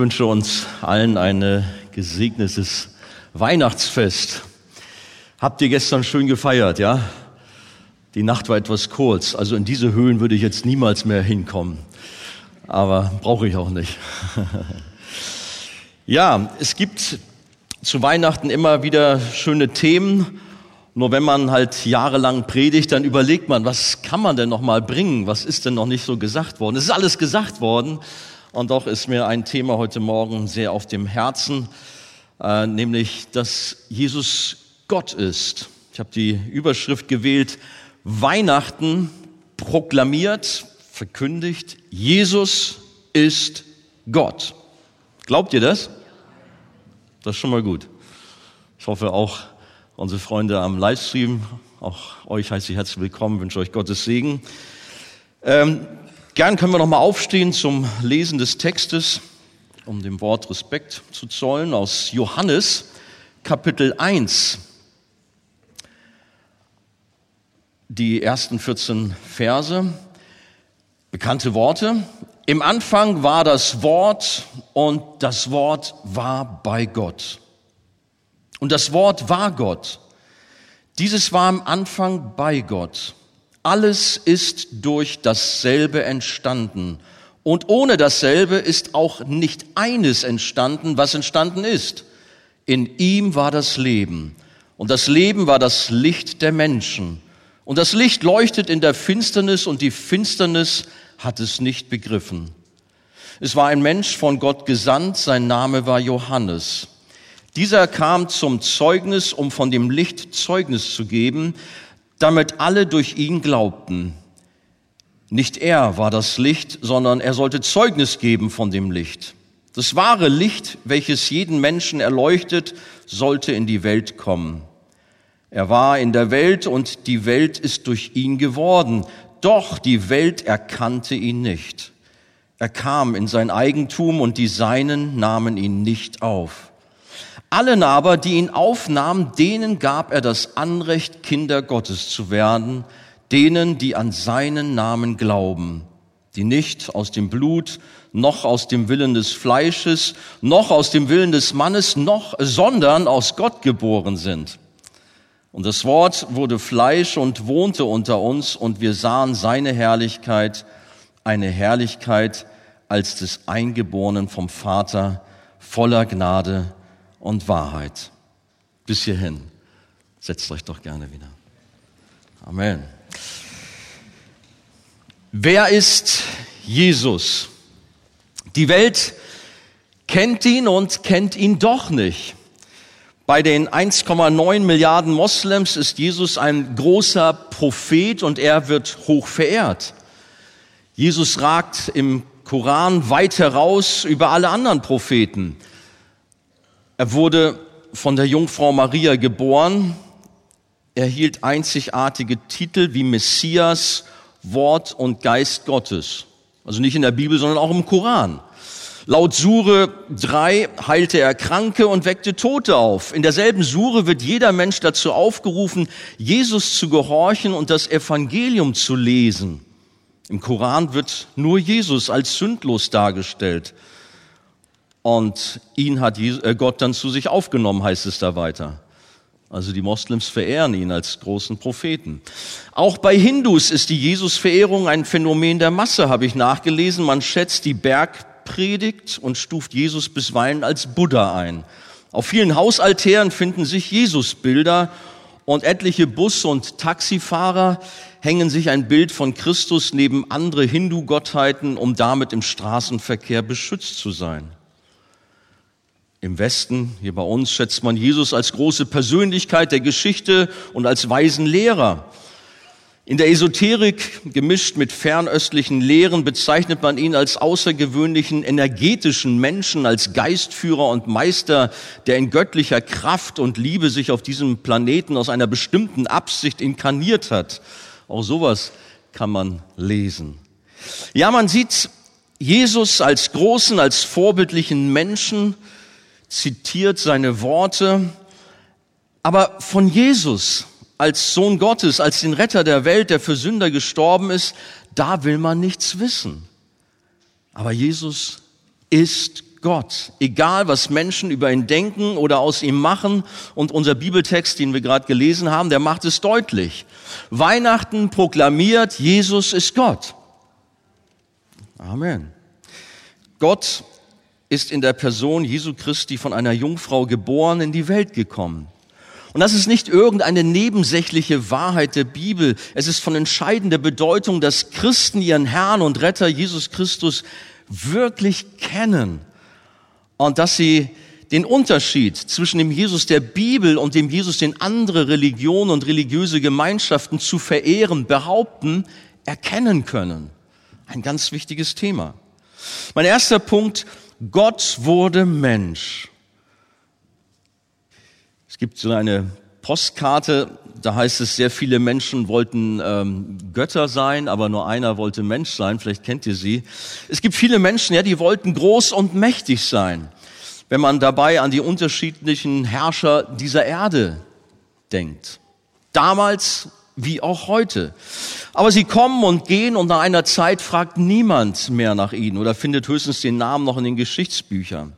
wünsche uns allen ein gesegnetes Weihnachtsfest. Habt ihr gestern schön gefeiert, ja? Die Nacht war etwas kurz, also in diese Höhen würde ich jetzt niemals mehr hinkommen. Aber brauche ich auch nicht. ja, es gibt zu Weihnachten immer wieder schöne Themen. Nur wenn man halt jahrelang predigt, dann überlegt man, was kann man denn noch mal bringen? Was ist denn noch nicht so gesagt worden? Es ist alles gesagt worden. Und doch ist mir ein Thema heute Morgen sehr auf dem Herzen, äh, nämlich, dass Jesus Gott ist. Ich habe die Überschrift gewählt, Weihnachten proklamiert, verkündigt, Jesus ist Gott. Glaubt ihr das? Das ist schon mal gut. Ich hoffe auch unsere Freunde am Livestream, auch euch heiße ich herzlich willkommen, wünsche euch Gottes Segen. Ähm, Gern können wir noch mal aufstehen zum Lesen des Textes, um dem Wort Respekt zu zollen, aus Johannes Kapitel 1. Die ersten 14 Verse, bekannte Worte. Im Anfang war das Wort und das Wort war bei Gott. Und das Wort war Gott. Dieses war am Anfang bei Gott. Alles ist durch dasselbe entstanden. Und ohne dasselbe ist auch nicht eines entstanden, was entstanden ist. In ihm war das Leben. Und das Leben war das Licht der Menschen. Und das Licht leuchtet in der Finsternis und die Finsternis hat es nicht begriffen. Es war ein Mensch von Gott gesandt, sein Name war Johannes. Dieser kam zum Zeugnis, um von dem Licht Zeugnis zu geben, damit alle durch ihn glaubten. Nicht er war das Licht, sondern er sollte Zeugnis geben von dem Licht. Das wahre Licht, welches jeden Menschen erleuchtet, sollte in die Welt kommen. Er war in der Welt und die Welt ist durch ihn geworden, doch die Welt erkannte ihn nicht. Er kam in sein Eigentum und die Seinen nahmen ihn nicht auf. Allen aber, die ihn aufnahmen, denen gab er das Anrecht, Kinder Gottes zu werden, denen, die an seinen Namen glauben, die nicht aus dem Blut, noch aus dem Willen des Fleisches, noch aus dem Willen des Mannes, noch, sondern aus Gott geboren sind. Und das Wort wurde Fleisch und wohnte unter uns, und wir sahen seine Herrlichkeit, eine Herrlichkeit als des Eingeborenen vom Vater, voller Gnade und Wahrheit. Bis hierhin. Setzt euch doch gerne wieder. Amen. Wer ist Jesus? Die Welt kennt ihn und kennt ihn doch nicht. Bei den 1,9 Milliarden Moslems ist Jesus ein großer Prophet und er wird hoch verehrt. Jesus ragt im Koran weit heraus über alle anderen Propheten. Er wurde von der Jungfrau Maria geboren, er hielt einzigartige Titel wie Messias, Wort und Geist Gottes. Also nicht in der Bibel, sondern auch im Koran. Laut Sure 3 heilte er Kranke und weckte Tote auf. In derselben Sure wird jeder Mensch dazu aufgerufen, Jesus zu gehorchen und das Evangelium zu lesen. Im Koran wird nur Jesus als sündlos dargestellt. Und ihn hat äh, Gott dann zu sich aufgenommen, heißt es da weiter. Also die Moslems verehren ihn als großen Propheten. Auch bei Hindus ist die Jesusverehrung ein Phänomen der Masse, habe ich nachgelesen. Man schätzt die Bergpredigt und stuft Jesus bisweilen als Buddha ein. Auf vielen Hausaltären finden sich Jesusbilder und etliche Bus- und Taxifahrer hängen sich ein Bild von Christus neben andere Hindu-Gottheiten, um damit im Straßenverkehr beschützt zu sein. Im Westen, hier bei uns, schätzt man Jesus als große Persönlichkeit der Geschichte und als weisen Lehrer. In der Esoterik, gemischt mit fernöstlichen Lehren, bezeichnet man ihn als außergewöhnlichen energetischen Menschen, als Geistführer und Meister, der in göttlicher Kraft und Liebe sich auf diesem Planeten aus einer bestimmten Absicht inkarniert hat. Auch sowas kann man lesen. Ja, man sieht Jesus als großen, als vorbildlichen Menschen, zitiert seine Worte, aber von Jesus als Sohn Gottes, als den Retter der Welt, der für Sünder gestorben ist, da will man nichts wissen. Aber Jesus ist Gott. Egal, was Menschen über ihn denken oder aus ihm machen. Und unser Bibeltext, den wir gerade gelesen haben, der macht es deutlich. Weihnachten proklamiert, Jesus ist Gott. Amen. Gott ist in der Person Jesu Christi von einer Jungfrau geboren in die Welt gekommen. Und das ist nicht irgendeine nebensächliche Wahrheit der Bibel. Es ist von entscheidender Bedeutung, dass Christen ihren Herrn und Retter Jesus Christus wirklich kennen und dass sie den Unterschied zwischen dem Jesus der Bibel und dem Jesus, den andere Religionen und religiöse Gemeinschaften zu verehren, behaupten, erkennen können. Ein ganz wichtiges Thema. Mein erster Punkt, Gott wurde Mensch. Es gibt so eine Postkarte, da heißt es, sehr viele Menschen wollten ähm, Götter sein, aber nur einer wollte Mensch sein. Vielleicht kennt ihr sie. Es gibt viele Menschen, ja, die wollten groß und mächtig sein. Wenn man dabei an die unterschiedlichen Herrscher dieser Erde denkt. Damals wie auch heute. Aber sie kommen und gehen und nach einer Zeit fragt niemand mehr nach ihnen oder findet höchstens den Namen noch in den Geschichtsbüchern.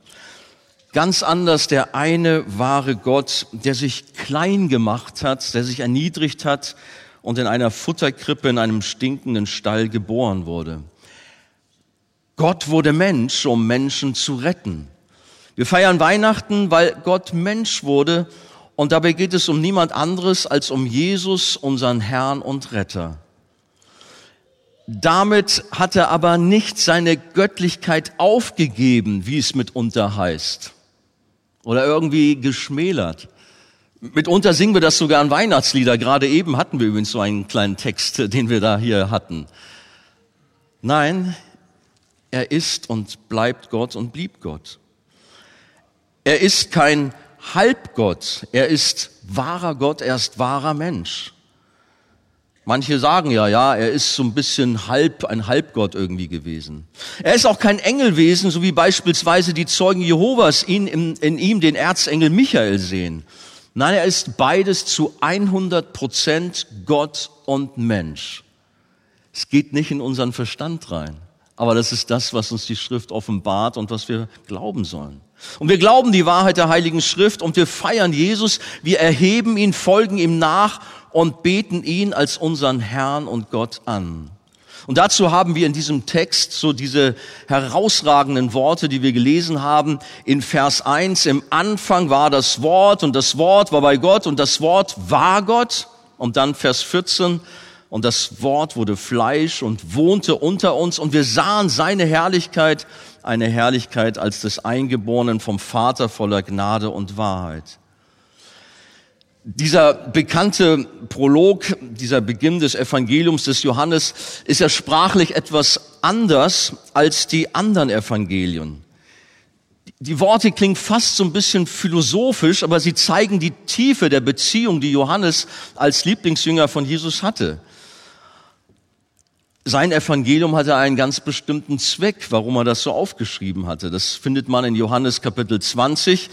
Ganz anders der eine wahre Gott, der sich klein gemacht hat, der sich erniedrigt hat und in einer Futterkrippe in einem stinkenden Stall geboren wurde. Gott wurde Mensch, um Menschen zu retten. Wir feiern Weihnachten, weil Gott Mensch wurde und dabei geht es um niemand anderes als um Jesus, unseren Herrn und Retter. Damit hat er aber nicht seine Göttlichkeit aufgegeben, wie es mitunter heißt oder irgendwie geschmälert. Mitunter singen wir das sogar an Weihnachtslieder. Gerade eben hatten wir übrigens so einen kleinen Text, den wir da hier hatten. Nein, er ist und bleibt Gott und blieb Gott. Er ist kein Halbgott, er ist wahrer Gott, er ist wahrer Mensch. Manche sagen ja, ja, er ist so ein bisschen halb, ein Halbgott irgendwie gewesen. Er ist auch kein Engelwesen, so wie beispielsweise die Zeugen Jehovas ihn in, in ihm den Erzengel Michael sehen. Nein, er ist beides zu 100 Prozent Gott und Mensch. Es geht nicht in unseren Verstand rein. Aber das ist das, was uns die Schrift offenbart und was wir glauben sollen. Und wir glauben die Wahrheit der Heiligen Schrift und wir feiern Jesus. Wir erheben ihn, folgen ihm nach und beten ihn als unseren Herrn und Gott an. Und dazu haben wir in diesem Text so diese herausragenden Worte, die wir gelesen haben. In Vers 1, im Anfang war das Wort und das Wort war bei Gott und das Wort war Gott. Und dann Vers 14, und das Wort wurde Fleisch und wohnte unter uns und wir sahen seine Herrlichkeit, eine Herrlichkeit als des Eingeborenen vom Vater voller Gnade und Wahrheit. Dieser bekannte Prolog, dieser Beginn des Evangeliums des Johannes ist ja sprachlich etwas anders als die anderen Evangelien. Die Worte klingen fast so ein bisschen philosophisch, aber sie zeigen die Tiefe der Beziehung, die Johannes als Lieblingsjünger von Jesus hatte. Sein Evangelium hatte einen ganz bestimmten Zweck, warum er das so aufgeschrieben hatte. Das findet man in Johannes Kapitel 20,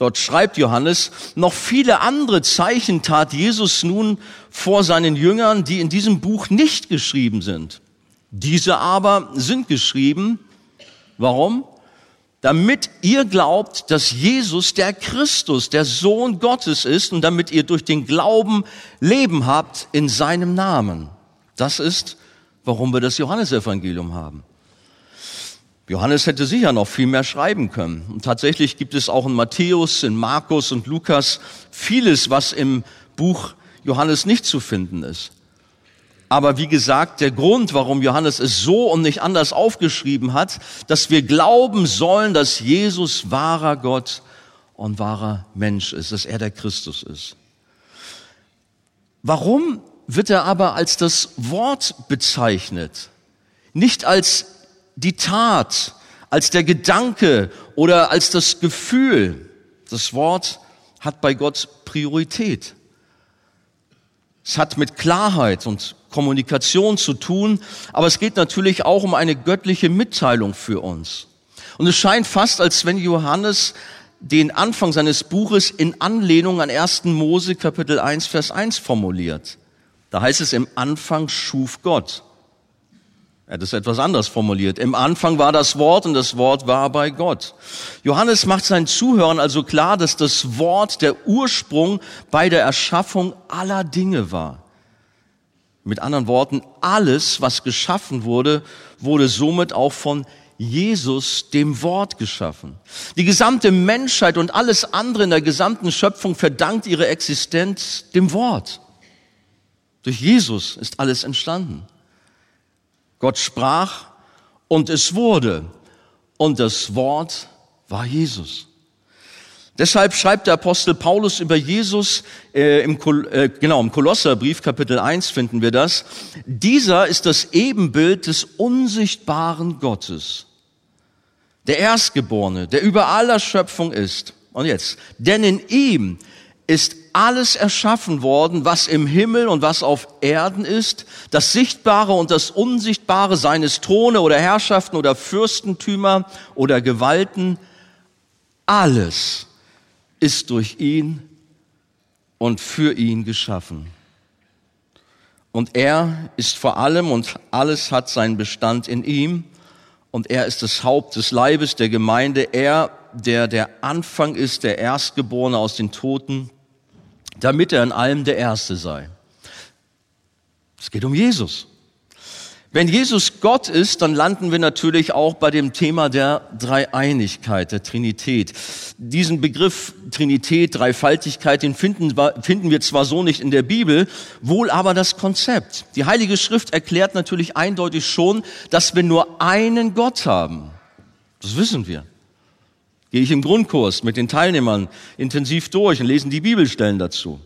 Dort schreibt Johannes, noch viele andere Zeichen tat Jesus nun vor seinen Jüngern, die in diesem Buch nicht geschrieben sind. Diese aber sind geschrieben. Warum? Damit ihr glaubt, dass Jesus der Christus, der Sohn Gottes ist und damit ihr durch den Glauben Leben habt in seinem Namen. Das ist, warum wir das Johannesevangelium haben. Johannes hätte sicher noch viel mehr schreiben können. Und tatsächlich gibt es auch in Matthäus, in Markus und Lukas vieles, was im Buch Johannes nicht zu finden ist. Aber wie gesagt, der Grund, warum Johannes es so und nicht anders aufgeschrieben hat, dass wir glauben sollen, dass Jesus wahrer Gott und wahrer Mensch ist, dass er der Christus ist. Warum wird er aber als das Wort bezeichnet? Nicht als die Tat, als der Gedanke oder als das Gefühl. Das Wort hat bei Gott Priorität. Es hat mit Klarheit und Kommunikation zu tun, aber es geht natürlich auch um eine göttliche Mitteilung für uns. Und es scheint fast, als wenn Johannes den Anfang seines Buches in Anlehnung an 1. Mose Kapitel 1, Vers 1 formuliert. Da heißt es, im Anfang schuf Gott. Er hat es etwas anders formuliert. Im Anfang war das Wort und das Wort war bei Gott. Johannes macht seinen Zuhörern also klar, dass das Wort der Ursprung bei der Erschaffung aller Dinge war. Mit anderen Worten, alles, was geschaffen wurde, wurde somit auch von Jesus, dem Wort, geschaffen. Die gesamte Menschheit und alles andere in der gesamten Schöpfung verdankt ihre Existenz dem Wort. Durch Jesus ist alles entstanden. Gott sprach und es wurde. Und das Wort war Jesus. Deshalb schreibt der Apostel Paulus über Jesus äh, im, äh, genau im Kolosserbrief Kapitel 1 finden wir das. Dieser ist das Ebenbild des unsichtbaren Gottes, der Erstgeborene, der über aller Schöpfung ist. Und jetzt, denn in ihm ist alles erschaffen worden, was im Himmel und was auf Erden ist, das Sichtbare und das Unsichtbare, seines Throne oder Herrschaften oder Fürstentümer oder Gewalten, alles ist durch ihn und für ihn geschaffen. Und er ist vor allem und alles hat seinen Bestand in ihm. Und er ist das Haupt des Leibes der Gemeinde, er, der der Anfang ist, der Erstgeborene aus den Toten, damit er in allem der Erste sei. Es geht um Jesus. Wenn Jesus Gott ist, dann landen wir natürlich auch bei dem Thema der Dreieinigkeit, der Trinität. Diesen Begriff Trinität, Dreifaltigkeit, den finden, finden wir zwar so nicht in der Bibel, wohl aber das Konzept. Die Heilige Schrift erklärt natürlich eindeutig schon, dass wir nur einen Gott haben. Das wissen wir gehe ich im Grundkurs mit den Teilnehmern intensiv durch und lesen die Bibelstellen dazu.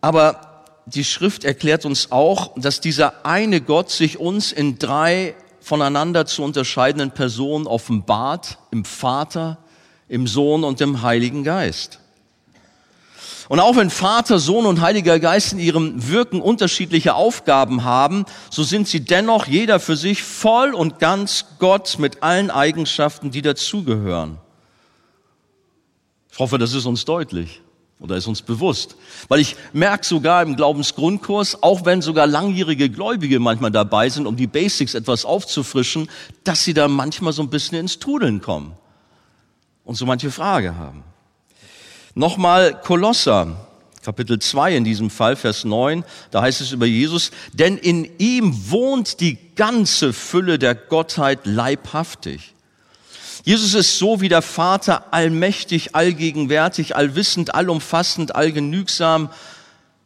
Aber die Schrift erklärt uns auch, dass dieser eine Gott sich uns in drei voneinander zu unterscheidenden Personen offenbart, im Vater, im Sohn und im Heiligen Geist. Und auch wenn Vater, Sohn und Heiliger Geist in ihrem Wirken unterschiedliche Aufgaben haben, so sind sie dennoch jeder für sich voll und ganz Gott mit allen Eigenschaften, die dazugehören. Ich hoffe, das ist uns deutlich oder ist uns bewusst. Weil ich merke sogar im Glaubensgrundkurs, auch wenn sogar langjährige Gläubige manchmal dabei sind, um die Basics etwas aufzufrischen, dass sie da manchmal so ein bisschen ins Tudeln kommen und so manche Frage haben. Nochmal Kolosser, Kapitel 2 in diesem Fall, Vers 9, da heißt es über Jesus, denn in ihm wohnt die ganze Fülle der Gottheit leibhaftig. Jesus ist so wie der Vater allmächtig, allgegenwärtig, allwissend, allumfassend, allgenügsam.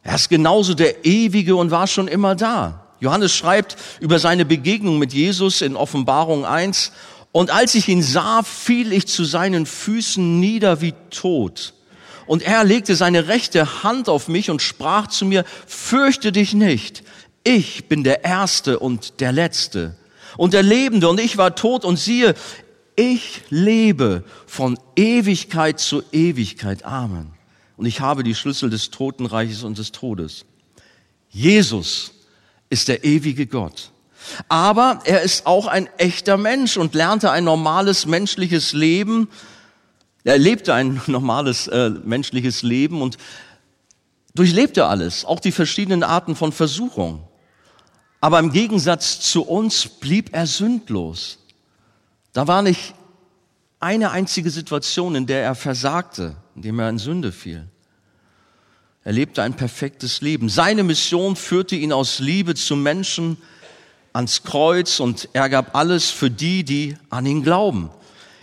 Er ist genauso der Ewige und war schon immer da. Johannes schreibt über seine Begegnung mit Jesus in Offenbarung 1, und als ich ihn sah, fiel ich zu seinen Füßen nieder wie tot. Und er legte seine rechte Hand auf mich und sprach zu mir, fürchte dich nicht, ich bin der Erste und der Letzte und der Lebende und ich war tot und siehe, ich lebe von Ewigkeit zu Ewigkeit. Amen. Und ich habe die Schlüssel des Totenreiches und des Todes. Jesus ist der ewige Gott. Aber er ist auch ein echter Mensch und lernte ein normales menschliches Leben er lebte ein normales äh, menschliches Leben und durchlebte alles, auch die verschiedenen Arten von Versuchung. Aber im Gegensatz zu uns blieb er sündlos. Da war nicht eine einzige Situation, in der er versagte, in dem er in Sünde fiel. Er lebte ein perfektes Leben. Seine Mission führte ihn aus Liebe zu Menschen ans Kreuz und er gab alles für die, die an ihn glauben.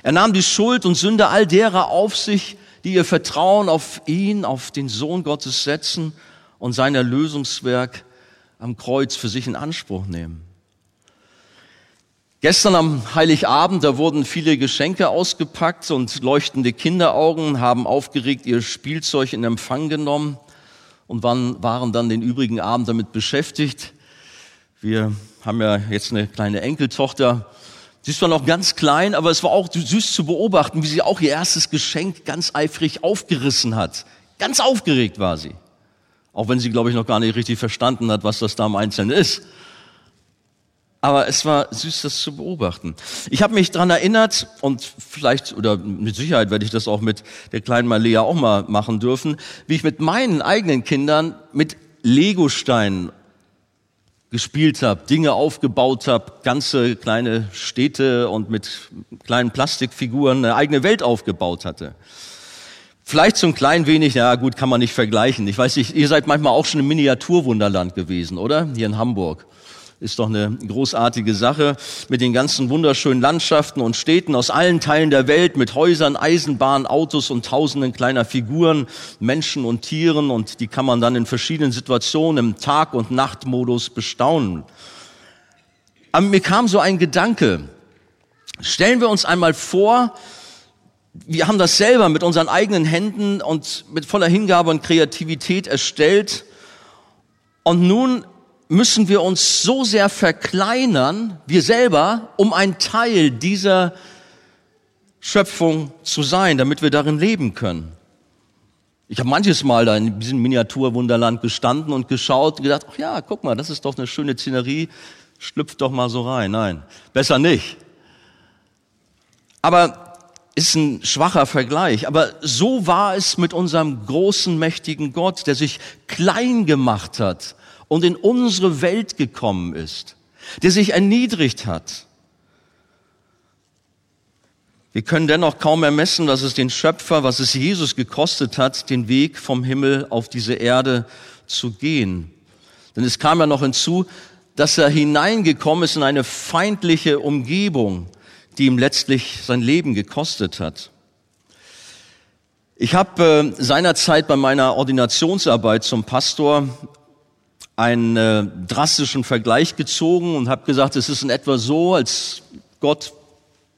Er nahm die Schuld und Sünde all derer auf sich, die ihr Vertrauen auf ihn, auf den Sohn Gottes setzen und sein Erlösungswerk am Kreuz für sich in Anspruch nehmen. Gestern am Heiligabend, da wurden viele Geschenke ausgepackt und leuchtende Kinderaugen haben aufgeregt ihr Spielzeug in Empfang genommen und waren dann den übrigen Abend damit beschäftigt. Wir haben ja jetzt eine kleine Enkeltochter Sie ist zwar noch ganz klein, aber es war auch süß zu beobachten, wie sie auch ihr erstes Geschenk ganz eifrig aufgerissen hat. Ganz aufgeregt war sie. Auch wenn sie, glaube ich, noch gar nicht richtig verstanden hat, was das da im Einzelnen ist. Aber es war süß, das zu beobachten. Ich habe mich dran erinnert und vielleicht oder mit Sicherheit werde ich das auch mit der kleinen Malea auch mal machen dürfen, wie ich mit meinen eigenen Kindern mit Legosteinen gespielt habe, Dinge aufgebaut habe, ganze kleine Städte und mit kleinen Plastikfiguren eine eigene Welt aufgebaut hatte. Vielleicht so ein klein wenig, ja gut, kann man nicht vergleichen. Ich weiß nicht, ihr seid manchmal auch schon im Miniaturwunderland gewesen, oder? Hier in Hamburg. Ist doch eine großartige Sache mit den ganzen wunderschönen Landschaften und Städten aus allen Teilen der Welt, mit Häusern, Eisenbahnen, Autos und tausenden kleiner Figuren, Menschen und Tieren und die kann man dann in verschiedenen Situationen im Tag- und Nachtmodus bestaunen. Aber mir kam so ein Gedanke. Stellen wir uns einmal vor, wir haben das selber mit unseren eigenen Händen und mit voller Hingabe und Kreativität erstellt. Und nun müssen wir uns so sehr verkleinern, wir selber, um ein Teil dieser Schöpfung zu sein, damit wir darin leben können. Ich habe manches Mal da in diesem Miniaturwunderland gestanden und geschaut und gedacht, ach ja, guck mal, das ist doch eine schöne Szenerie, schlüpft doch mal so rein. Nein, besser nicht. Aber ist ein schwacher Vergleich, aber so war es mit unserem großen, mächtigen Gott, der sich klein gemacht hat und in unsere Welt gekommen ist, der sich erniedrigt hat. Wir können dennoch kaum ermessen, was es den Schöpfer, was es Jesus gekostet hat, den Weg vom Himmel auf diese Erde zu gehen. Denn es kam ja noch hinzu, dass er hineingekommen ist in eine feindliche Umgebung, die ihm letztlich sein Leben gekostet hat. Ich habe äh, seinerzeit bei meiner Ordinationsarbeit zum Pastor einen äh, drastischen Vergleich gezogen und habe gesagt, es ist in etwa so, als Gott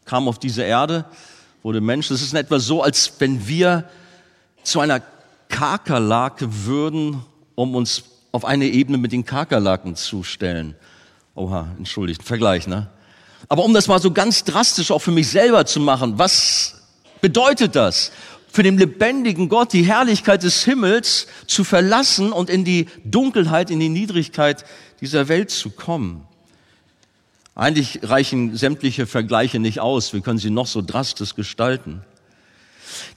kam auf diese Erde, wurde Mensch, es ist in etwa so, als wenn wir zu einer Kakerlake würden, um uns auf eine Ebene mit den Kakerlaken zu stellen. Oha, entschuldigt, Vergleich, ne? Aber um das mal so ganz drastisch auch für mich selber zu machen, was bedeutet das? Für den lebendigen Gott die Herrlichkeit des Himmels zu verlassen und in die Dunkelheit, in die Niedrigkeit dieser Welt zu kommen. Eigentlich reichen sämtliche Vergleiche nicht aus. Wir können sie noch so drastisch gestalten.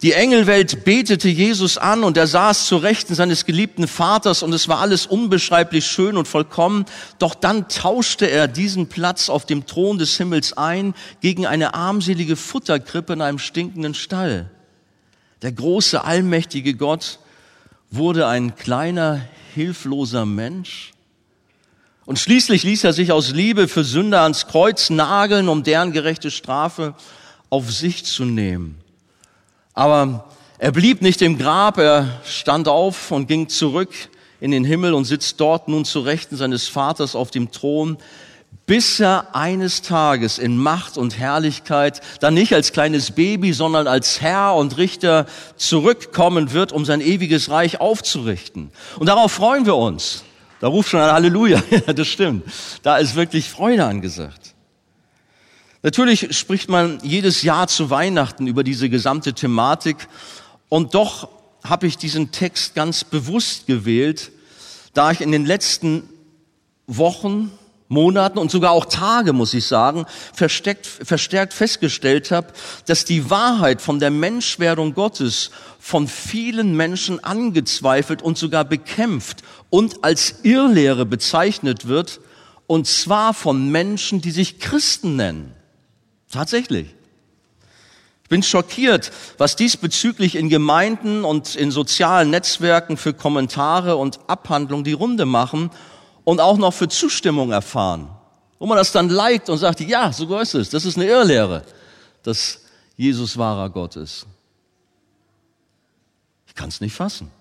Die Engelwelt betete Jesus an und er saß zur Rechten seines geliebten Vaters und es war alles unbeschreiblich schön und vollkommen. Doch dann tauschte er diesen Platz auf dem Thron des Himmels ein gegen eine armselige Futterkrippe in einem stinkenden Stall. Der große, allmächtige Gott wurde ein kleiner, hilfloser Mensch. Und schließlich ließ er sich aus Liebe für Sünder ans Kreuz nageln, um deren gerechte Strafe auf sich zu nehmen. Aber er blieb nicht im Grab, er stand auf und ging zurück in den Himmel und sitzt dort nun zu Rechten seines Vaters auf dem Thron bis er eines Tages in Macht und Herrlichkeit, dann nicht als kleines Baby, sondern als Herr und Richter zurückkommen wird, um sein ewiges Reich aufzurichten. Und darauf freuen wir uns. Da ruft schon ein Halleluja. Ja, das stimmt. Da ist wirklich Freude angesagt. Natürlich spricht man jedes Jahr zu Weihnachten über diese gesamte Thematik. Und doch habe ich diesen Text ganz bewusst gewählt, da ich in den letzten Wochen Monaten und sogar auch Tage, muss ich sagen, versteckt, verstärkt festgestellt habe, dass die Wahrheit von der Menschwerdung Gottes von vielen Menschen angezweifelt und sogar bekämpft und als Irrlehre bezeichnet wird, und zwar von Menschen, die sich Christen nennen. Tatsächlich. Ich bin schockiert, was diesbezüglich in Gemeinden und in sozialen Netzwerken für Kommentare und Abhandlungen die Runde machen und auch noch für Zustimmung erfahren. Wo man das dann liked und sagt, ja, so ist es. Das ist eine Irrlehre, dass Jesus wahrer Gott ist. Ich kann es nicht fassen.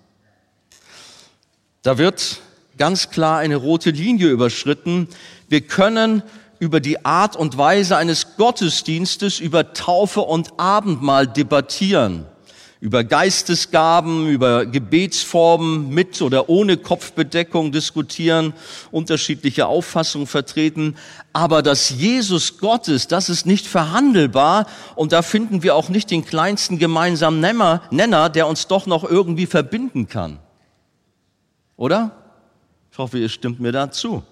Da wird ganz klar eine rote Linie überschritten. Wir können über die Art und Weise eines Gottesdienstes, über Taufe und Abendmahl debattieren über Geistesgaben, über Gebetsformen mit oder ohne Kopfbedeckung diskutieren, unterschiedliche Auffassungen vertreten. Aber das Jesus Gottes, das ist nicht verhandelbar und da finden wir auch nicht den kleinsten gemeinsamen Nenner, der uns doch noch irgendwie verbinden kann. Oder? Ich hoffe, ihr stimmt mir dazu.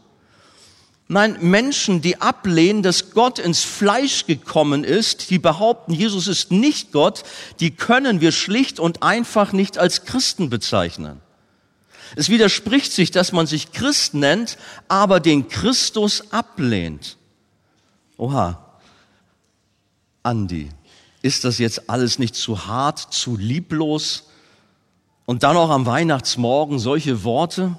Nein, Menschen, die ablehnen, dass Gott ins Fleisch gekommen ist, die behaupten, Jesus ist nicht Gott, die können wir schlicht und einfach nicht als Christen bezeichnen. Es widerspricht sich, dass man sich Christ nennt, aber den Christus ablehnt. Oha. Andi, ist das jetzt alles nicht zu hart, zu lieblos? Und dann auch am Weihnachtsmorgen solche Worte?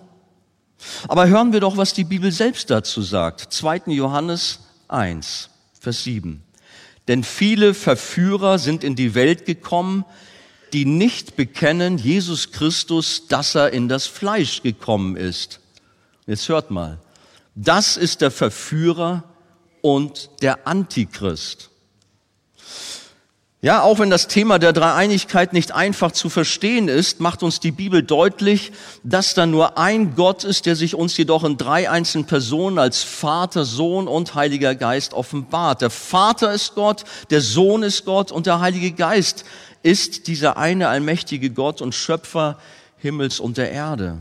Aber hören wir doch, was die Bibel selbst dazu sagt. 2. Johannes 1, Vers 7. Denn viele Verführer sind in die Welt gekommen, die nicht bekennen, Jesus Christus, dass er in das Fleisch gekommen ist. Jetzt hört mal. Das ist der Verführer und der Antichrist. Ja, auch wenn das Thema der Dreieinigkeit nicht einfach zu verstehen ist, macht uns die Bibel deutlich, dass da nur ein Gott ist, der sich uns jedoch in drei einzelnen Personen als Vater, Sohn und Heiliger Geist offenbart. Der Vater ist Gott, der Sohn ist Gott und der Heilige Geist ist dieser eine allmächtige Gott und Schöpfer Himmels und der Erde.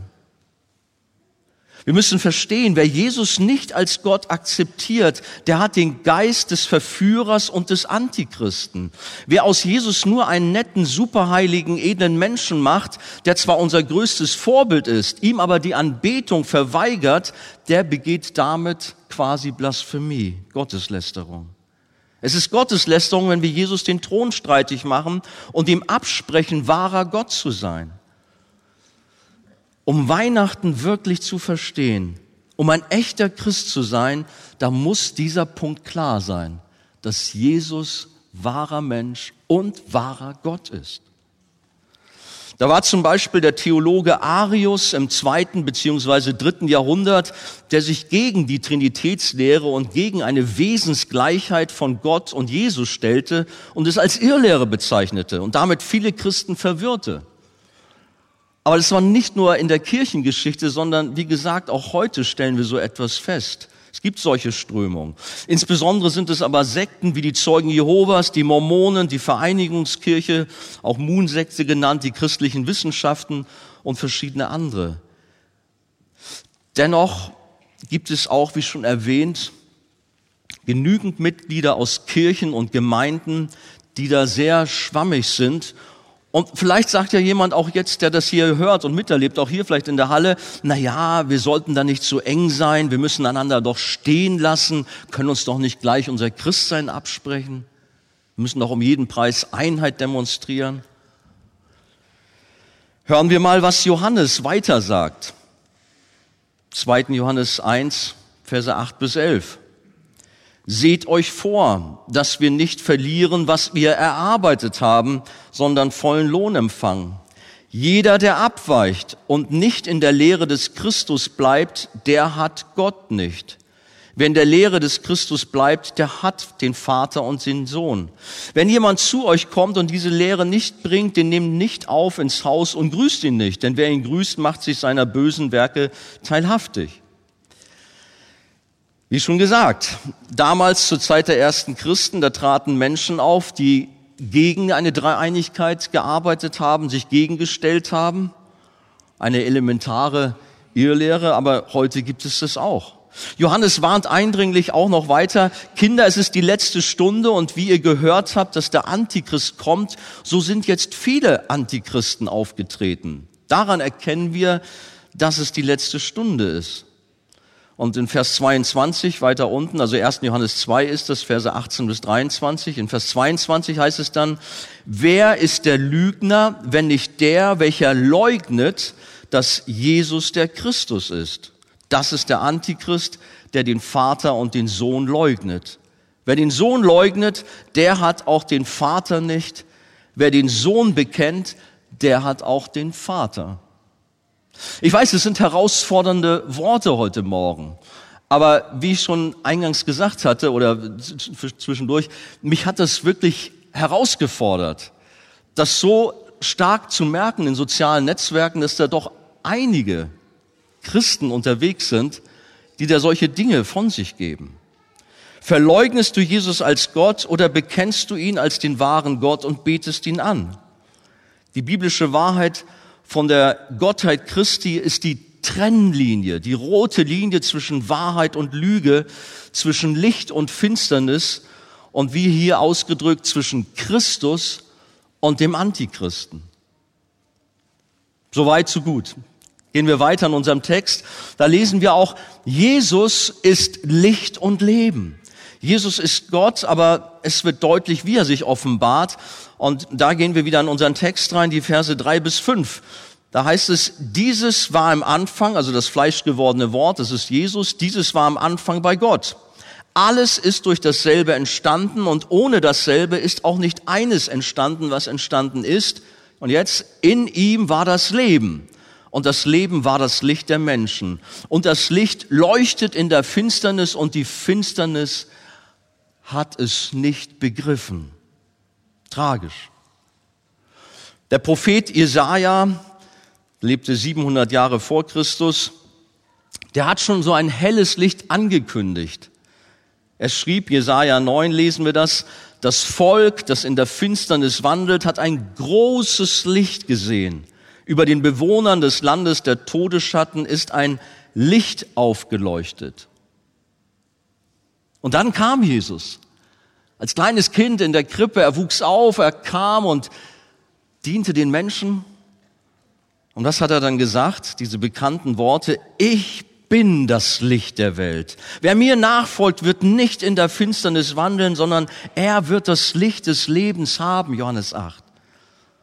Wir müssen verstehen, wer Jesus nicht als Gott akzeptiert, der hat den Geist des Verführers und des Antichristen. Wer aus Jesus nur einen netten, superheiligen, edlen Menschen macht, der zwar unser größtes Vorbild ist, ihm aber die Anbetung verweigert, der begeht damit quasi Blasphemie, Gotteslästerung. Es ist Gotteslästerung, wenn wir Jesus den Thron streitig machen und ihm absprechen, wahrer Gott zu sein. Um Weihnachten wirklich zu verstehen, um ein echter Christ zu sein, da muss dieser Punkt klar sein, dass Jesus wahrer Mensch und wahrer Gott ist. Da war zum Beispiel der Theologe Arius im zweiten beziehungsweise dritten Jahrhundert, der sich gegen die Trinitätslehre und gegen eine Wesensgleichheit von Gott und Jesus stellte und es als Irrlehre bezeichnete und damit viele Christen verwirrte. Aber das war nicht nur in der Kirchengeschichte, sondern wie gesagt, auch heute stellen wir so etwas fest. Es gibt solche Strömungen. Insbesondere sind es aber Sekten wie die Zeugen Jehovas, die Mormonen, die Vereinigungskirche, auch Moon-Sekte genannt, die christlichen Wissenschaften und verschiedene andere. Dennoch gibt es auch, wie schon erwähnt, genügend Mitglieder aus Kirchen und Gemeinden, die da sehr schwammig sind und vielleicht sagt ja jemand auch jetzt, der das hier hört und miterlebt, auch hier vielleicht in der Halle, na ja, wir sollten da nicht zu eng sein, wir müssen einander doch stehen lassen, können uns doch nicht gleich unser Christsein absprechen. Wir müssen doch um jeden Preis Einheit demonstrieren. Hören wir mal, was Johannes weiter sagt. 2. Johannes 1, Verse 8 bis 11. Seht euch vor, dass wir nicht verlieren, was wir erarbeitet haben, sondern vollen Lohn empfangen. Jeder, der abweicht und nicht in der Lehre des Christus bleibt, der hat Gott nicht. Wer in der Lehre des Christus bleibt, der hat den Vater und den Sohn. Wenn jemand zu euch kommt und diese Lehre nicht bringt, den nehmt nicht auf ins Haus und grüßt ihn nicht, denn wer ihn grüßt, macht sich seiner bösen Werke teilhaftig. Wie schon gesagt, damals zur Zeit der ersten Christen, da traten Menschen auf, die gegen eine Dreieinigkeit gearbeitet haben, sich gegengestellt haben. Eine elementare Irrlehre, aber heute gibt es das auch. Johannes warnt eindringlich auch noch weiter, Kinder, es ist die letzte Stunde und wie ihr gehört habt, dass der Antichrist kommt, so sind jetzt viele Antichristen aufgetreten. Daran erkennen wir, dass es die letzte Stunde ist. Und in Vers 22 weiter unten, also 1. Johannes 2 ist das, Verse 18 bis 23. In Vers 22 heißt es dann, wer ist der Lügner, wenn nicht der, welcher leugnet, dass Jesus der Christus ist? Das ist der Antichrist, der den Vater und den Sohn leugnet. Wer den Sohn leugnet, der hat auch den Vater nicht. Wer den Sohn bekennt, der hat auch den Vater. Ich weiß, es sind herausfordernde Worte heute Morgen. Aber wie ich schon eingangs gesagt hatte oder zwischendurch, mich hat das wirklich herausgefordert, das so stark zu merken in sozialen Netzwerken, dass da doch einige Christen unterwegs sind, die da solche Dinge von sich geben. Verleugnest du Jesus als Gott oder bekennst du ihn als den wahren Gott und betest ihn an? Die biblische Wahrheit von der Gottheit Christi ist die Trennlinie, die rote Linie zwischen Wahrheit und Lüge, zwischen Licht und Finsternis und wie hier ausgedrückt zwischen Christus und dem Antichristen. Soweit, so gut. Gehen wir weiter in unserem Text. Da lesen wir auch, Jesus ist Licht und Leben. Jesus ist Gott, aber es wird deutlich, wie er sich offenbart. Und da gehen wir wieder in unseren Text rein, die Verse drei bis fünf. Da heißt es, dieses war im Anfang, also das fleischgewordene Wort, das ist Jesus, dieses war am Anfang bei Gott. Alles ist durch dasselbe entstanden und ohne dasselbe ist auch nicht eines entstanden, was entstanden ist. Und jetzt, in ihm war das Leben. Und das Leben war das Licht der Menschen. Und das Licht leuchtet in der Finsternis und die Finsternis hat es nicht begriffen. Tragisch. Der Prophet Jesaja lebte 700 Jahre vor Christus. Der hat schon so ein helles Licht angekündigt. Er schrieb, Jesaja 9 lesen wir das, das Volk, das in der Finsternis wandelt, hat ein großes Licht gesehen. Über den Bewohnern des Landes der Todesschatten ist ein Licht aufgeleuchtet. Und dann kam Jesus. Als kleines Kind in der Krippe, er wuchs auf, er kam und diente den Menschen. Und was hat er dann gesagt? Diese bekannten Worte, ich bin das Licht der Welt. Wer mir nachfolgt, wird nicht in der Finsternis wandeln, sondern er wird das Licht des Lebens haben, Johannes 8.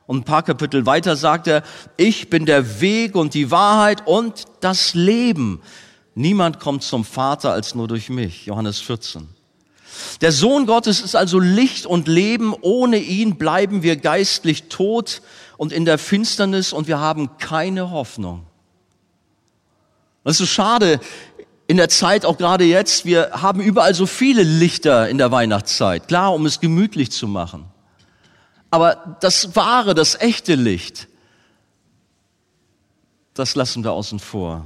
Und ein paar Kapitel weiter sagt er, ich bin der Weg und die Wahrheit und das Leben. Niemand kommt zum Vater als nur durch mich, Johannes 14. Der Sohn Gottes ist also Licht und Leben. Ohne ihn bleiben wir geistlich tot und in der Finsternis und wir haben keine Hoffnung. Das ist so schade in der Zeit, auch gerade jetzt. Wir haben überall so viele Lichter in der Weihnachtszeit. Klar, um es gemütlich zu machen. Aber das wahre, das echte Licht, das lassen wir außen vor.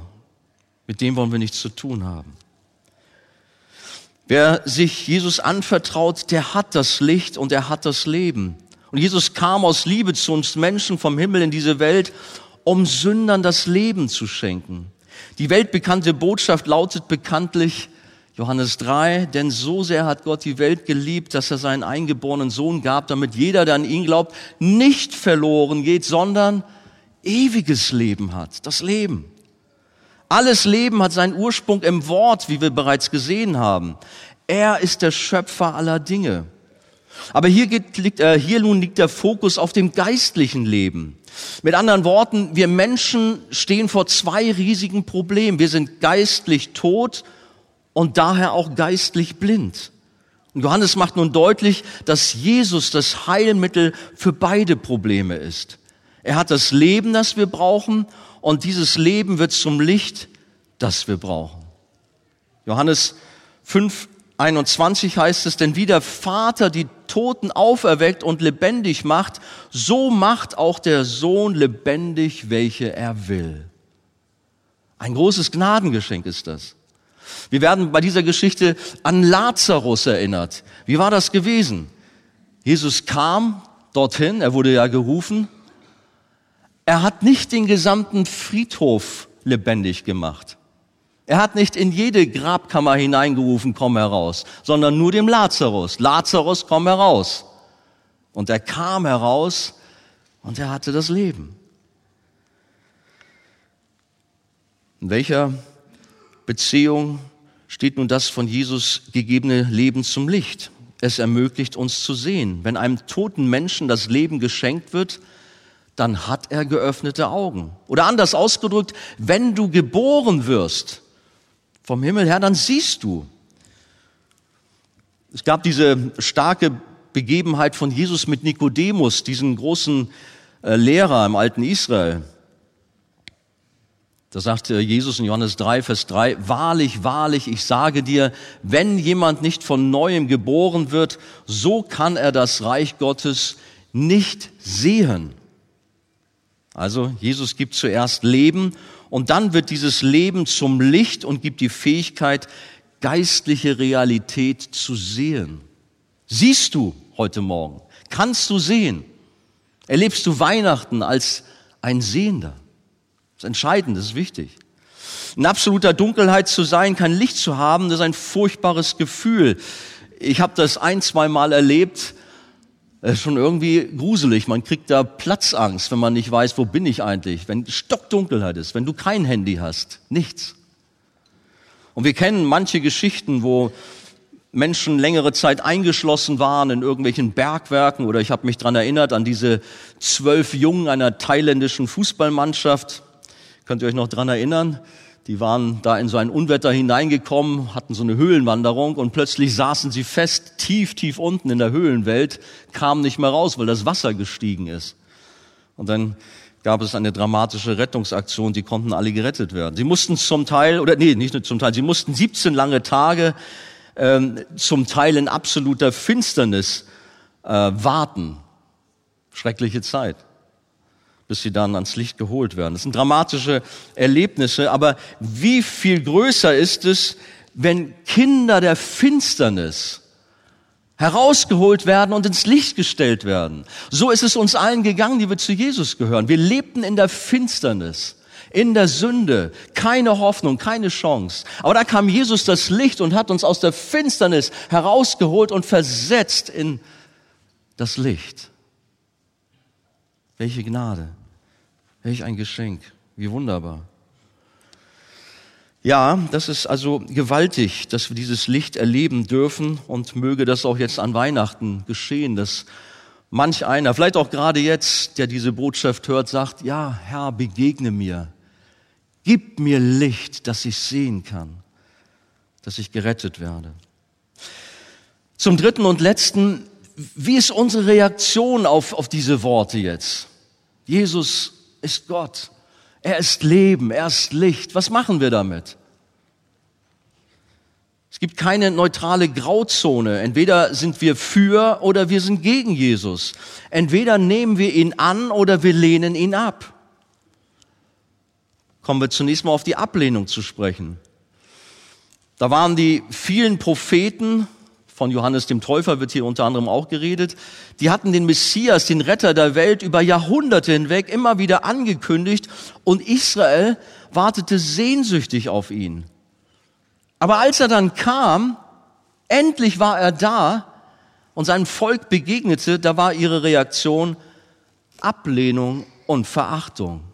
Mit dem wollen wir nichts zu tun haben. Wer sich Jesus anvertraut, der hat das Licht und er hat das Leben. Und Jesus kam aus Liebe zu uns Menschen vom Himmel in diese Welt, um Sündern das Leben zu schenken. Die weltbekannte Botschaft lautet bekanntlich Johannes 3, denn so sehr hat Gott die Welt geliebt, dass er seinen eingeborenen Sohn gab, damit jeder, der an ihn glaubt, nicht verloren geht, sondern ewiges Leben hat, das Leben. Alles Leben hat seinen Ursprung im Wort, wie wir bereits gesehen haben. Er ist der Schöpfer aller Dinge. Aber hier, geht, liegt, äh, hier nun liegt der Fokus auf dem geistlichen Leben. Mit anderen Worten, wir Menschen stehen vor zwei riesigen Problemen. Wir sind geistlich tot und daher auch geistlich blind. Und Johannes macht nun deutlich, dass Jesus das Heilmittel für beide Probleme ist. Er hat das Leben, das wir brauchen, und dieses Leben wird zum Licht, das wir brauchen. Johannes 5, 21 heißt es, denn wie der Vater die Toten auferweckt und lebendig macht, so macht auch der Sohn lebendig, welche er will. Ein großes Gnadengeschenk ist das. Wir werden bei dieser Geschichte an Lazarus erinnert. Wie war das gewesen? Jesus kam dorthin, er wurde ja gerufen, er hat nicht den gesamten Friedhof lebendig gemacht. Er hat nicht in jede Grabkammer hineingerufen, komm heraus, sondern nur dem Lazarus. Lazarus, komm heraus. Und er kam heraus und er hatte das Leben. In welcher Beziehung steht nun das von Jesus gegebene Leben zum Licht? Es ermöglicht uns zu sehen. Wenn einem toten Menschen das Leben geschenkt wird, dann hat er geöffnete Augen. Oder anders ausgedrückt, wenn du geboren wirst vom Himmel her, dann siehst du. Es gab diese starke Begebenheit von Jesus mit Nikodemus, diesen großen äh, Lehrer im alten Israel. Da sagte Jesus in Johannes 3, Vers 3, Wahrlich, wahrlich, ich sage dir, wenn jemand nicht von neuem geboren wird, so kann er das Reich Gottes nicht sehen. Also Jesus gibt zuerst Leben und dann wird dieses Leben zum Licht und gibt die Fähigkeit, geistliche Realität zu sehen. Siehst du heute Morgen? Kannst du sehen? Erlebst du Weihnachten als ein Sehender? Das ist entscheidend, das ist wichtig. In absoluter Dunkelheit zu sein, kein Licht zu haben, das ist ein furchtbares Gefühl. Ich habe das ein, zwei Mal erlebt, schon irgendwie gruselig. Man kriegt da Platzangst, wenn man nicht weiß, wo bin ich eigentlich. Wenn Stockdunkelheit ist, wenn du kein Handy hast, nichts. Und wir kennen manche Geschichten, wo Menschen längere Zeit eingeschlossen waren in irgendwelchen Bergwerken oder ich habe mich dran erinnert an diese zwölf Jungen einer thailändischen Fußballmannschaft. Könnt ihr euch noch dran erinnern? Die waren da in so ein Unwetter hineingekommen, hatten so eine Höhlenwanderung und plötzlich saßen sie fest, tief, tief unten in der Höhlenwelt, kamen nicht mehr raus, weil das Wasser gestiegen ist. Und dann gab es eine dramatische Rettungsaktion, die konnten alle gerettet werden. Sie mussten zum Teil, oder nee, nicht nur zum Teil, sie mussten 17 lange Tage ähm, zum Teil in absoluter Finsternis äh, warten. Schreckliche Zeit bis sie dann ans Licht geholt werden. Das sind dramatische Erlebnisse, aber wie viel größer ist es, wenn Kinder der Finsternis herausgeholt werden und ins Licht gestellt werden. So ist es uns allen gegangen, die wir zu Jesus gehören. Wir lebten in der Finsternis, in der Sünde, keine Hoffnung, keine Chance. Aber da kam Jesus das Licht und hat uns aus der Finsternis herausgeholt und versetzt in das Licht. Welche Gnade. Welch ein Geschenk. Wie wunderbar. Ja, das ist also gewaltig, dass wir dieses Licht erleben dürfen und möge das auch jetzt an Weihnachten geschehen, dass manch einer, vielleicht auch gerade jetzt, der diese Botschaft hört, sagt, ja, Herr, begegne mir. Gib mir Licht, dass ich sehen kann, dass ich gerettet werde. Zum dritten und letzten, wie ist unsere Reaktion auf, auf diese Worte jetzt? Jesus ist Gott. Er ist Leben, er ist Licht. Was machen wir damit? Es gibt keine neutrale Grauzone. Entweder sind wir für oder wir sind gegen Jesus. Entweder nehmen wir ihn an oder wir lehnen ihn ab. Kommen wir zunächst mal auf die Ablehnung zu sprechen. Da waren die vielen Propheten, von Johannes dem Täufer wird hier unter anderem auch geredet, die hatten den Messias, den Retter der Welt, über Jahrhunderte hinweg immer wieder angekündigt und Israel wartete sehnsüchtig auf ihn. Aber als er dann kam, endlich war er da und seinem Volk begegnete, da war ihre Reaktion Ablehnung und Verachtung.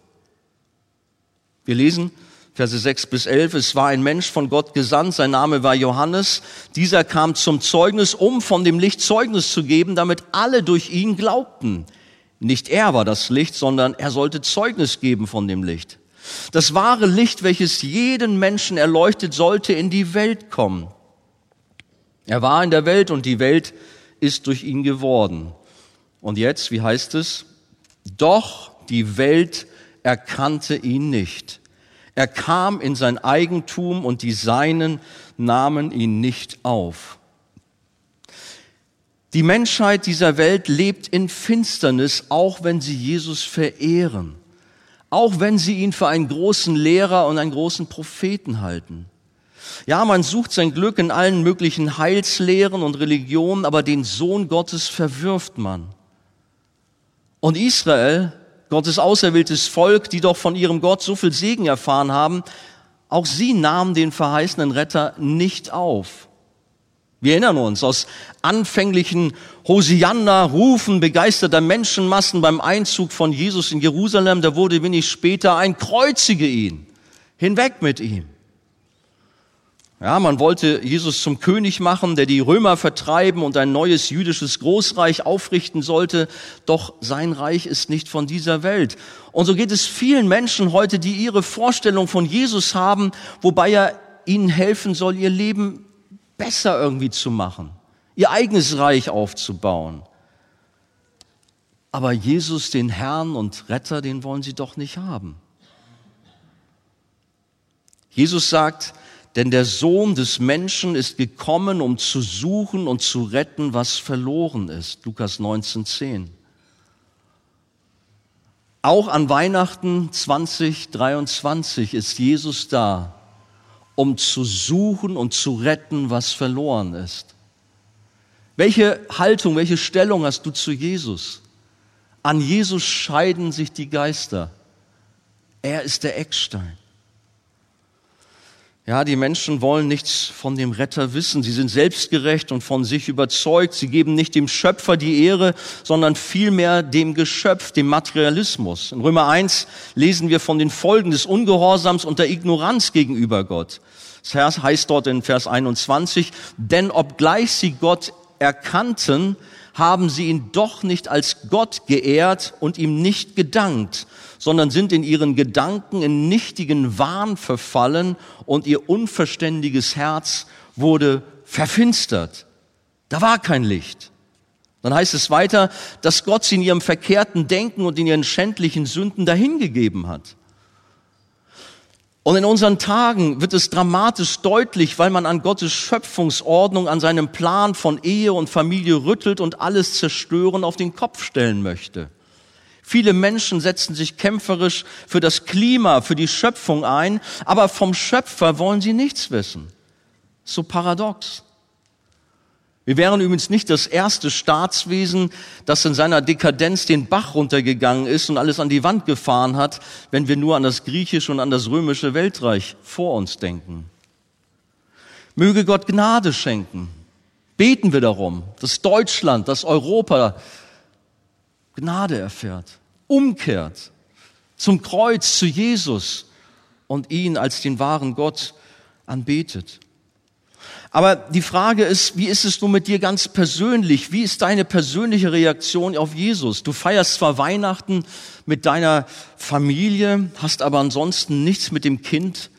Wir lesen, Verse 6 bis 11. Es war ein Mensch von Gott gesandt, sein Name war Johannes. Dieser kam zum Zeugnis, um von dem Licht Zeugnis zu geben, damit alle durch ihn glaubten. Nicht er war das Licht, sondern er sollte Zeugnis geben von dem Licht. Das wahre Licht, welches jeden Menschen erleuchtet, sollte in die Welt kommen. Er war in der Welt und die Welt ist durch ihn geworden. Und jetzt, wie heißt es? Doch die Welt erkannte ihn nicht. Er kam in sein Eigentum und die Seinen nahmen ihn nicht auf. Die Menschheit dieser Welt lebt in Finsternis, auch wenn sie Jesus verehren, auch wenn sie ihn für einen großen Lehrer und einen großen Propheten halten. Ja, man sucht sein Glück in allen möglichen Heilslehren und Religionen, aber den Sohn Gottes verwirft man. Und Israel Gottes auserwähltes Volk, die doch von ihrem Gott so viel Segen erfahren haben, auch sie nahmen den verheißenen Retter nicht auf. Wir erinnern uns aus anfänglichen Hosianna-Rufen begeisterter Menschenmassen beim Einzug von Jesus in Jerusalem, da wurde wenig später ein Kreuzige ihn, hinweg mit ihm. Ja, man wollte Jesus zum König machen, der die Römer vertreiben und ein neues jüdisches Großreich aufrichten sollte. Doch sein Reich ist nicht von dieser Welt. Und so geht es vielen Menschen heute, die ihre Vorstellung von Jesus haben, wobei er ihnen helfen soll, ihr Leben besser irgendwie zu machen, ihr eigenes Reich aufzubauen. Aber Jesus, den Herrn und Retter, den wollen sie doch nicht haben. Jesus sagt, denn der Sohn des Menschen ist gekommen, um zu suchen und zu retten, was verloren ist. Lukas 19,10. Auch an Weihnachten 2023 ist Jesus da, um zu suchen und zu retten, was verloren ist. Welche Haltung, welche Stellung hast du zu Jesus? An Jesus scheiden sich die Geister. Er ist der Eckstein. Ja, die Menschen wollen nichts von dem Retter wissen. Sie sind selbstgerecht und von sich überzeugt. Sie geben nicht dem Schöpfer die Ehre, sondern vielmehr dem Geschöpf, dem Materialismus. In Römer 1 lesen wir von den Folgen des Ungehorsams und der Ignoranz gegenüber Gott. Das heißt dort in Vers 21, denn obgleich sie Gott erkannten, haben sie ihn doch nicht als Gott geehrt und ihm nicht gedankt, sondern sind in ihren Gedanken in nichtigen Wahn verfallen und ihr unverständiges Herz wurde verfinstert. Da war kein Licht. Dann heißt es weiter, dass Gott sie in ihrem verkehrten Denken und in ihren schändlichen Sünden dahingegeben hat. Und in unseren Tagen wird es dramatisch deutlich, weil man an Gottes Schöpfungsordnung, an seinem Plan von Ehe und Familie rüttelt und alles zerstören auf den Kopf stellen möchte. Viele Menschen setzen sich kämpferisch für das Klima, für die Schöpfung ein, aber vom Schöpfer wollen sie nichts wissen. So paradox. Wir wären übrigens nicht das erste Staatswesen, das in seiner Dekadenz den Bach runtergegangen ist und alles an die Wand gefahren hat, wenn wir nur an das griechische und an das römische Weltreich vor uns denken. Möge Gott Gnade schenken. Beten wir darum, dass Deutschland, dass Europa Gnade erfährt, umkehrt zum Kreuz, zu Jesus und ihn als den wahren Gott anbetet. Aber die Frage ist, wie ist es nun mit dir ganz persönlich? Wie ist deine persönliche Reaktion auf Jesus? Du feierst zwar Weihnachten mit deiner Familie, hast aber ansonsten nichts mit dem Kind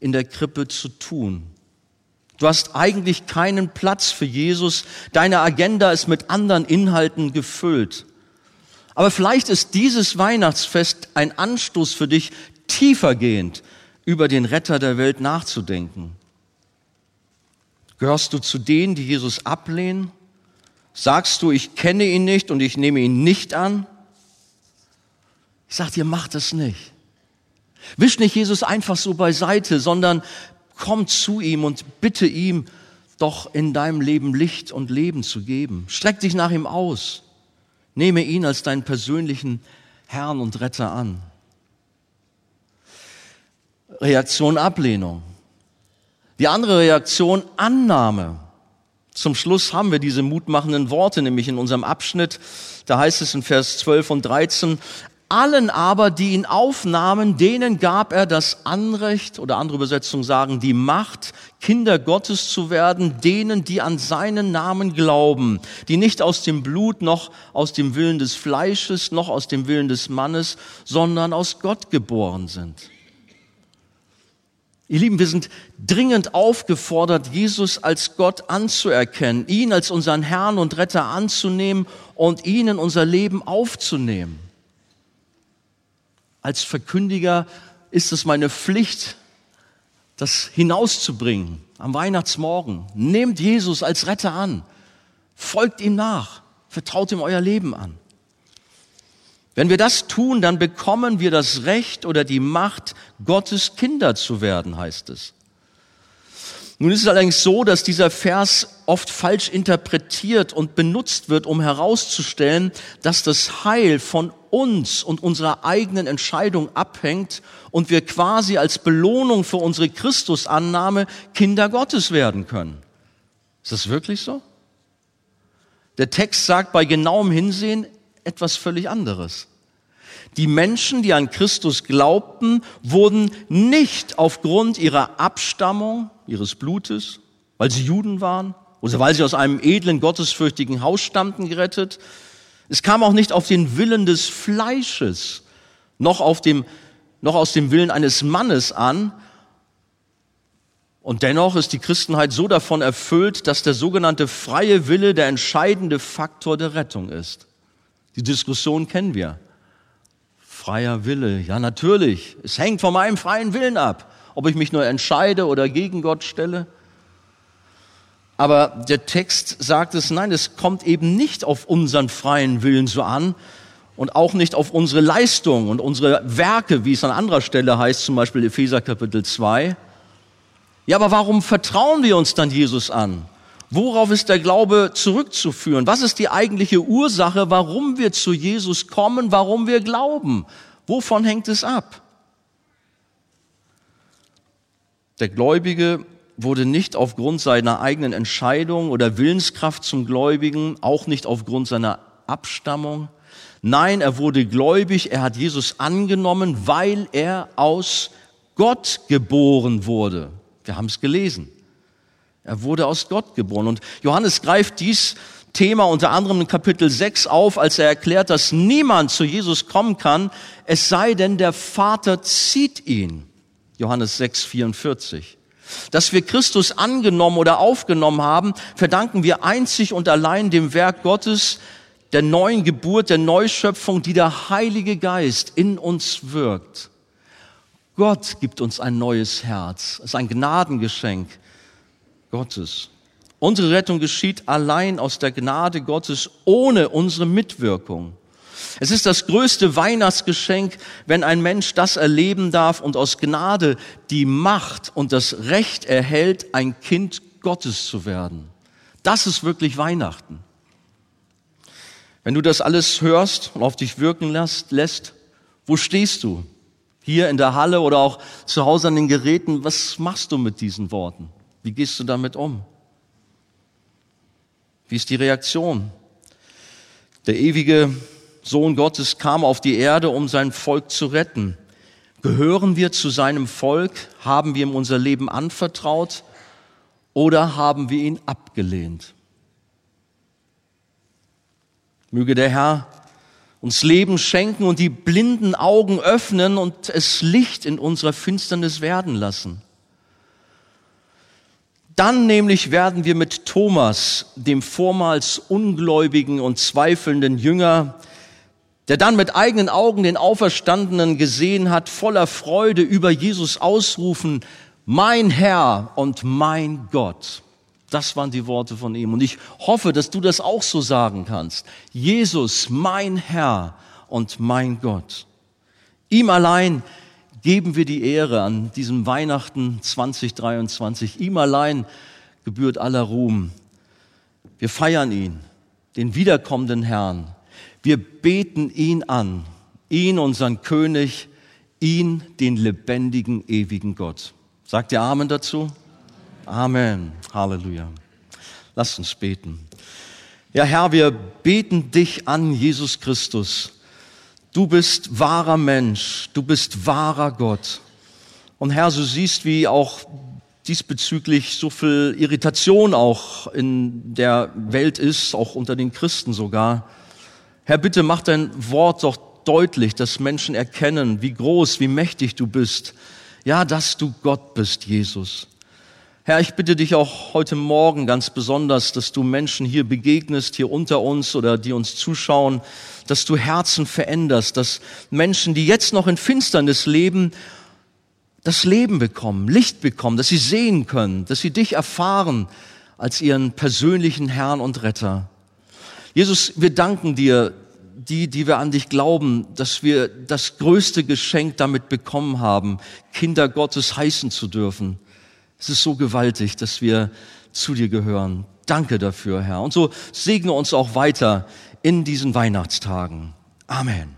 in der Krippe zu tun. Du hast eigentlich keinen Platz für Jesus. Deine Agenda ist mit anderen Inhalten gefüllt. Aber vielleicht ist dieses Weihnachtsfest ein Anstoß für dich, tiefergehend über den Retter der Welt nachzudenken. Gehörst du zu denen, die Jesus ablehnen? Sagst du, ich kenne ihn nicht und ich nehme ihn nicht an? Ich sag dir, mach das nicht. Wisch nicht Jesus einfach so beiseite, sondern komm zu ihm und bitte ihm, doch in deinem Leben Licht und Leben zu geben. Streck dich nach ihm aus. Nehme ihn als deinen persönlichen Herrn und Retter an. Reaktion Ablehnung. Die andere Reaktion Annahme. Zum Schluss haben wir diese mutmachenden Worte, nämlich in unserem Abschnitt, da heißt es in Vers 12 und 13, allen aber, die ihn aufnahmen, denen gab er das Anrecht, oder andere Übersetzungen sagen, die Macht, Kinder Gottes zu werden, denen, die an seinen Namen glauben, die nicht aus dem Blut noch aus dem Willen des Fleisches noch aus dem Willen des Mannes, sondern aus Gott geboren sind. Ihr Lieben, wir sind dringend aufgefordert, Jesus als Gott anzuerkennen, ihn als unseren Herrn und Retter anzunehmen und ihn in unser Leben aufzunehmen als Verkündiger ist es meine Pflicht, das hinauszubringen am Weihnachtsmorgen. Nehmt Jesus als Retter an. Folgt ihm nach. Vertraut ihm euer Leben an. Wenn wir das tun, dann bekommen wir das Recht oder die Macht, Gottes Kinder zu werden, heißt es. Nun ist es allerdings so, dass dieser Vers oft falsch interpretiert und benutzt wird, um herauszustellen, dass das Heil von uns und unserer eigenen Entscheidung abhängt und wir quasi als Belohnung für unsere Christusannahme Kinder Gottes werden können. Ist das wirklich so? Der Text sagt bei genauem Hinsehen etwas völlig anderes. Die Menschen, die an Christus glaubten, wurden nicht aufgrund ihrer Abstammung, ihres Blutes, weil sie Juden waren oder weil sie aus einem edlen, gottesfürchtigen Haus stammten, gerettet. Es kam auch nicht auf den Willen des Fleisches, noch, auf dem, noch aus dem Willen eines Mannes an. Und dennoch ist die Christenheit so davon erfüllt, dass der sogenannte freie Wille der entscheidende Faktor der Rettung ist. Die Diskussion kennen wir. Freier Wille, ja natürlich. Es hängt von meinem freien Willen ab, ob ich mich nur entscheide oder gegen Gott stelle. Aber der Text sagt es, nein, es kommt eben nicht auf unseren freien Willen so an und auch nicht auf unsere Leistung und unsere Werke, wie es an anderer Stelle heißt, zum Beispiel Epheser Kapitel 2. Ja, aber warum vertrauen wir uns dann Jesus an? Worauf ist der Glaube zurückzuführen? Was ist die eigentliche Ursache, warum wir zu Jesus kommen, warum wir glauben? Wovon hängt es ab? Der Gläubige wurde nicht aufgrund seiner eigenen Entscheidung oder Willenskraft zum Gläubigen, auch nicht aufgrund seiner Abstammung. Nein, er wurde gläubig, er hat Jesus angenommen, weil er aus Gott geboren wurde. Wir haben es gelesen. Er wurde aus Gott geboren. Und Johannes greift dies Thema unter anderem in Kapitel 6 auf, als er erklärt, dass niemand zu Jesus kommen kann, es sei denn, der Vater zieht ihn. Johannes 6, 44. Dass wir Christus angenommen oder aufgenommen haben, verdanken wir einzig und allein dem Werk Gottes, der neuen Geburt, der Neuschöpfung, die der Heilige Geist in uns wirkt. Gott gibt uns ein neues Herz. Es ist ein Gnadengeschenk Gottes. Unsere Rettung geschieht allein aus der Gnade Gottes ohne unsere Mitwirkung. Es ist das größte Weihnachtsgeschenk, wenn ein Mensch das erleben darf und aus Gnade die Macht und das Recht erhält, ein Kind Gottes zu werden. Das ist wirklich Weihnachten. Wenn du das alles hörst und auf dich wirken lässt, lässt, wo stehst du? Hier in der Halle oder auch zu Hause an den Geräten, was machst du mit diesen Worten? Wie gehst du damit um? Wie ist die Reaktion? Der ewige Sohn Gottes kam auf die Erde, um sein Volk zu retten. Gehören wir zu seinem Volk? Haben wir ihm unser Leben anvertraut? Oder haben wir ihn abgelehnt? Möge der Herr uns Leben schenken und die blinden Augen öffnen und es Licht in unserer Finsternis werden lassen. Dann nämlich werden wir mit Thomas, dem vormals ungläubigen und zweifelnden Jünger, der dann mit eigenen Augen den Auferstandenen gesehen hat, voller Freude über Jesus ausrufen, mein Herr und mein Gott. Das waren die Worte von ihm. Und ich hoffe, dass du das auch so sagen kannst. Jesus, mein Herr und mein Gott. Ihm allein geben wir die Ehre an diesem Weihnachten 2023. Ihm allein gebührt aller Ruhm. Wir feiern ihn, den wiederkommenden Herrn. Wir beten ihn an, ihn, unseren König, ihn, den lebendigen, ewigen Gott. Sagt ihr Amen dazu? Amen. Halleluja. Lasst uns beten. Ja, Herr, wir beten dich an, Jesus Christus Du bist wahrer Mensch, du bist wahrer Gott. Und Herr, du siehst, wie auch diesbezüglich so viel Irritation auch in der Welt ist, auch unter den Christen sogar. Herr, bitte mach dein Wort doch deutlich, dass Menschen erkennen, wie groß, wie mächtig du bist. Ja, dass du Gott bist, Jesus. Herr, ich bitte dich auch heute Morgen ganz besonders, dass du Menschen hier begegnest, hier unter uns oder die uns zuschauen, dass du Herzen veränderst, dass Menschen, die jetzt noch in Finsternis leben, das Leben bekommen, Licht bekommen, dass sie sehen können, dass sie dich erfahren als ihren persönlichen Herrn und Retter. Jesus, wir danken dir, die, die wir an dich glauben, dass wir das größte Geschenk damit bekommen haben, Kinder Gottes heißen zu dürfen. Es ist so gewaltig, dass wir zu dir gehören. Danke dafür, Herr. Und so segne uns auch weiter in diesen Weihnachtstagen. Amen.